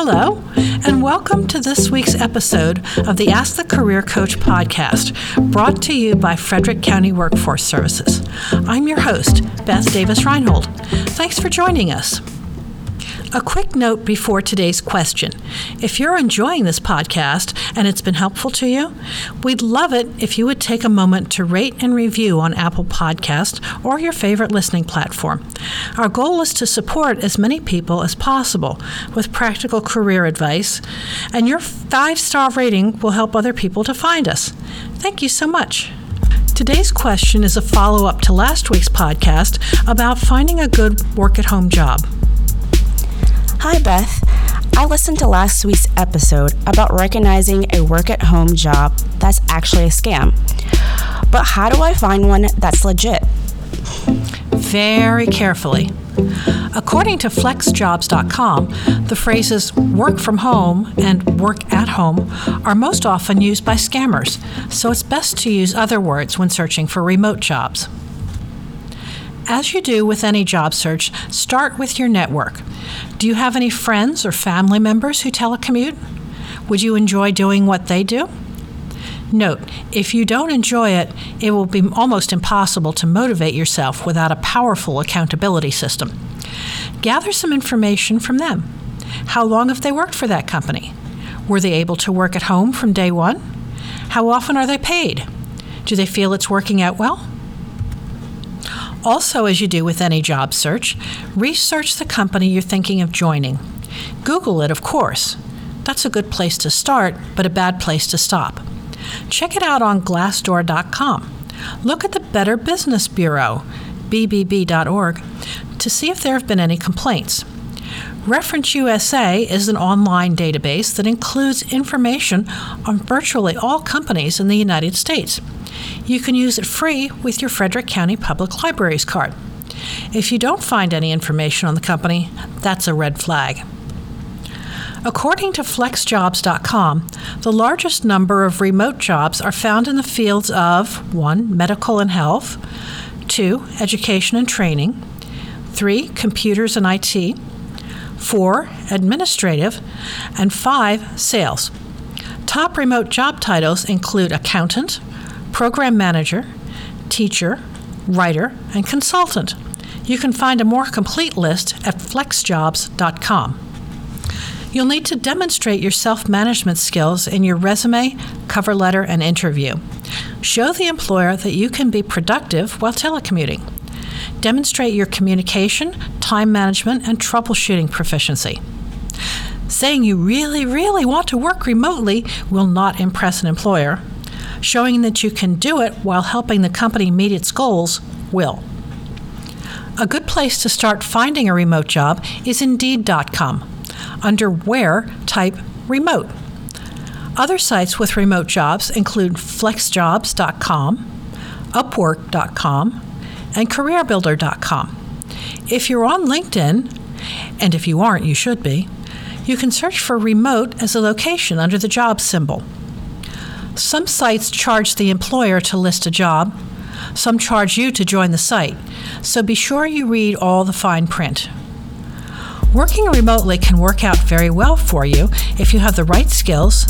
Hello, and welcome to this week's episode of the Ask the Career Coach podcast, brought to you by Frederick County Workforce Services. I'm your host, Beth Davis Reinhold. Thanks for joining us. A quick note before today's question. If you're enjoying this podcast and it's been helpful to you, we'd love it if you would take a moment to rate and review on Apple Podcast or your favorite listening platform. Our goal is to support as many people as possible with practical career advice, and your five star rating will help other people to find us. Thank you so much. Today's question is a follow up to last week's podcast about finding a good work at home job. Hi, Beth. I listened to last week's episode about recognizing a work at home job that's actually a scam. But how do I find one that's legit? Very carefully. According to flexjobs.com, the phrases work from home and work at home are most often used by scammers, so it's best to use other words when searching for remote jobs. As you do with any job search, start with your network. Do you have any friends or family members who telecommute? Would you enjoy doing what they do? Note, if you don't enjoy it, it will be almost impossible to motivate yourself without a powerful accountability system. Gather some information from them. How long have they worked for that company? Were they able to work at home from day one? How often are they paid? Do they feel it's working out well? Also, as you do with any job search, research the company you're thinking of joining. Google it, of course. That's a good place to start, but a bad place to stop. Check it out on glassdoor.com. Look at the Better Business Bureau, bbb.org, to see if there have been any complaints. Reference USA is an online database that includes information on virtually all companies in the United States. You can use it free with your Frederick County Public Libraries card. If you don't find any information on the company, that's a red flag. According to flexjobs.com, the largest number of remote jobs are found in the fields of 1. medical and health, 2. education and training, 3. computers and IT, 4. administrative, and 5. sales. Top remote job titles include accountant, program manager, teacher, writer, and consultant. You can find a more complete list at flexjobs.com. You'll need to demonstrate your self management skills in your resume, cover letter, and interview. Show the employer that you can be productive while telecommuting. Demonstrate your communication, time management, and troubleshooting proficiency. Saying you really, really want to work remotely will not impress an employer. Showing that you can do it while helping the company meet its goals will. A good place to start finding a remote job is Indeed.com. Under Where, type Remote. Other sites with remote jobs include FlexJobs.com, Upwork.com, and CareerBuilder.com. If you're on LinkedIn, and if you aren't, you should be, you can search for remote as a location under the job symbol. Some sites charge the employer to list a job, some charge you to join the site, so be sure you read all the fine print. Working remotely can work out very well for you if you have the right skills,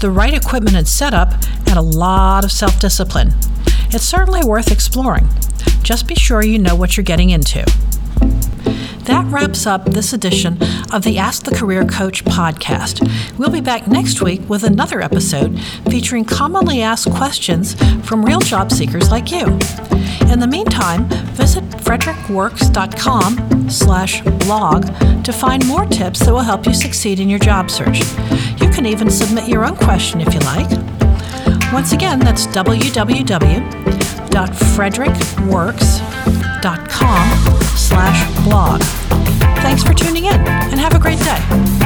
the right equipment and setup, and a lot of self discipline. It's certainly worth exploring. Just be sure you know what you're getting into. That wraps up this edition of the Ask the Career Coach podcast. We'll be back next week with another episode featuring commonly asked questions from real job seekers like you. In the meantime, visit frederickworks.com slash blog to find more tips that will help you succeed in your job search. You can even submit your own question if you like. Once again, that's www.frederickworks.com slash blog. Thanks for tuning in and have a great day.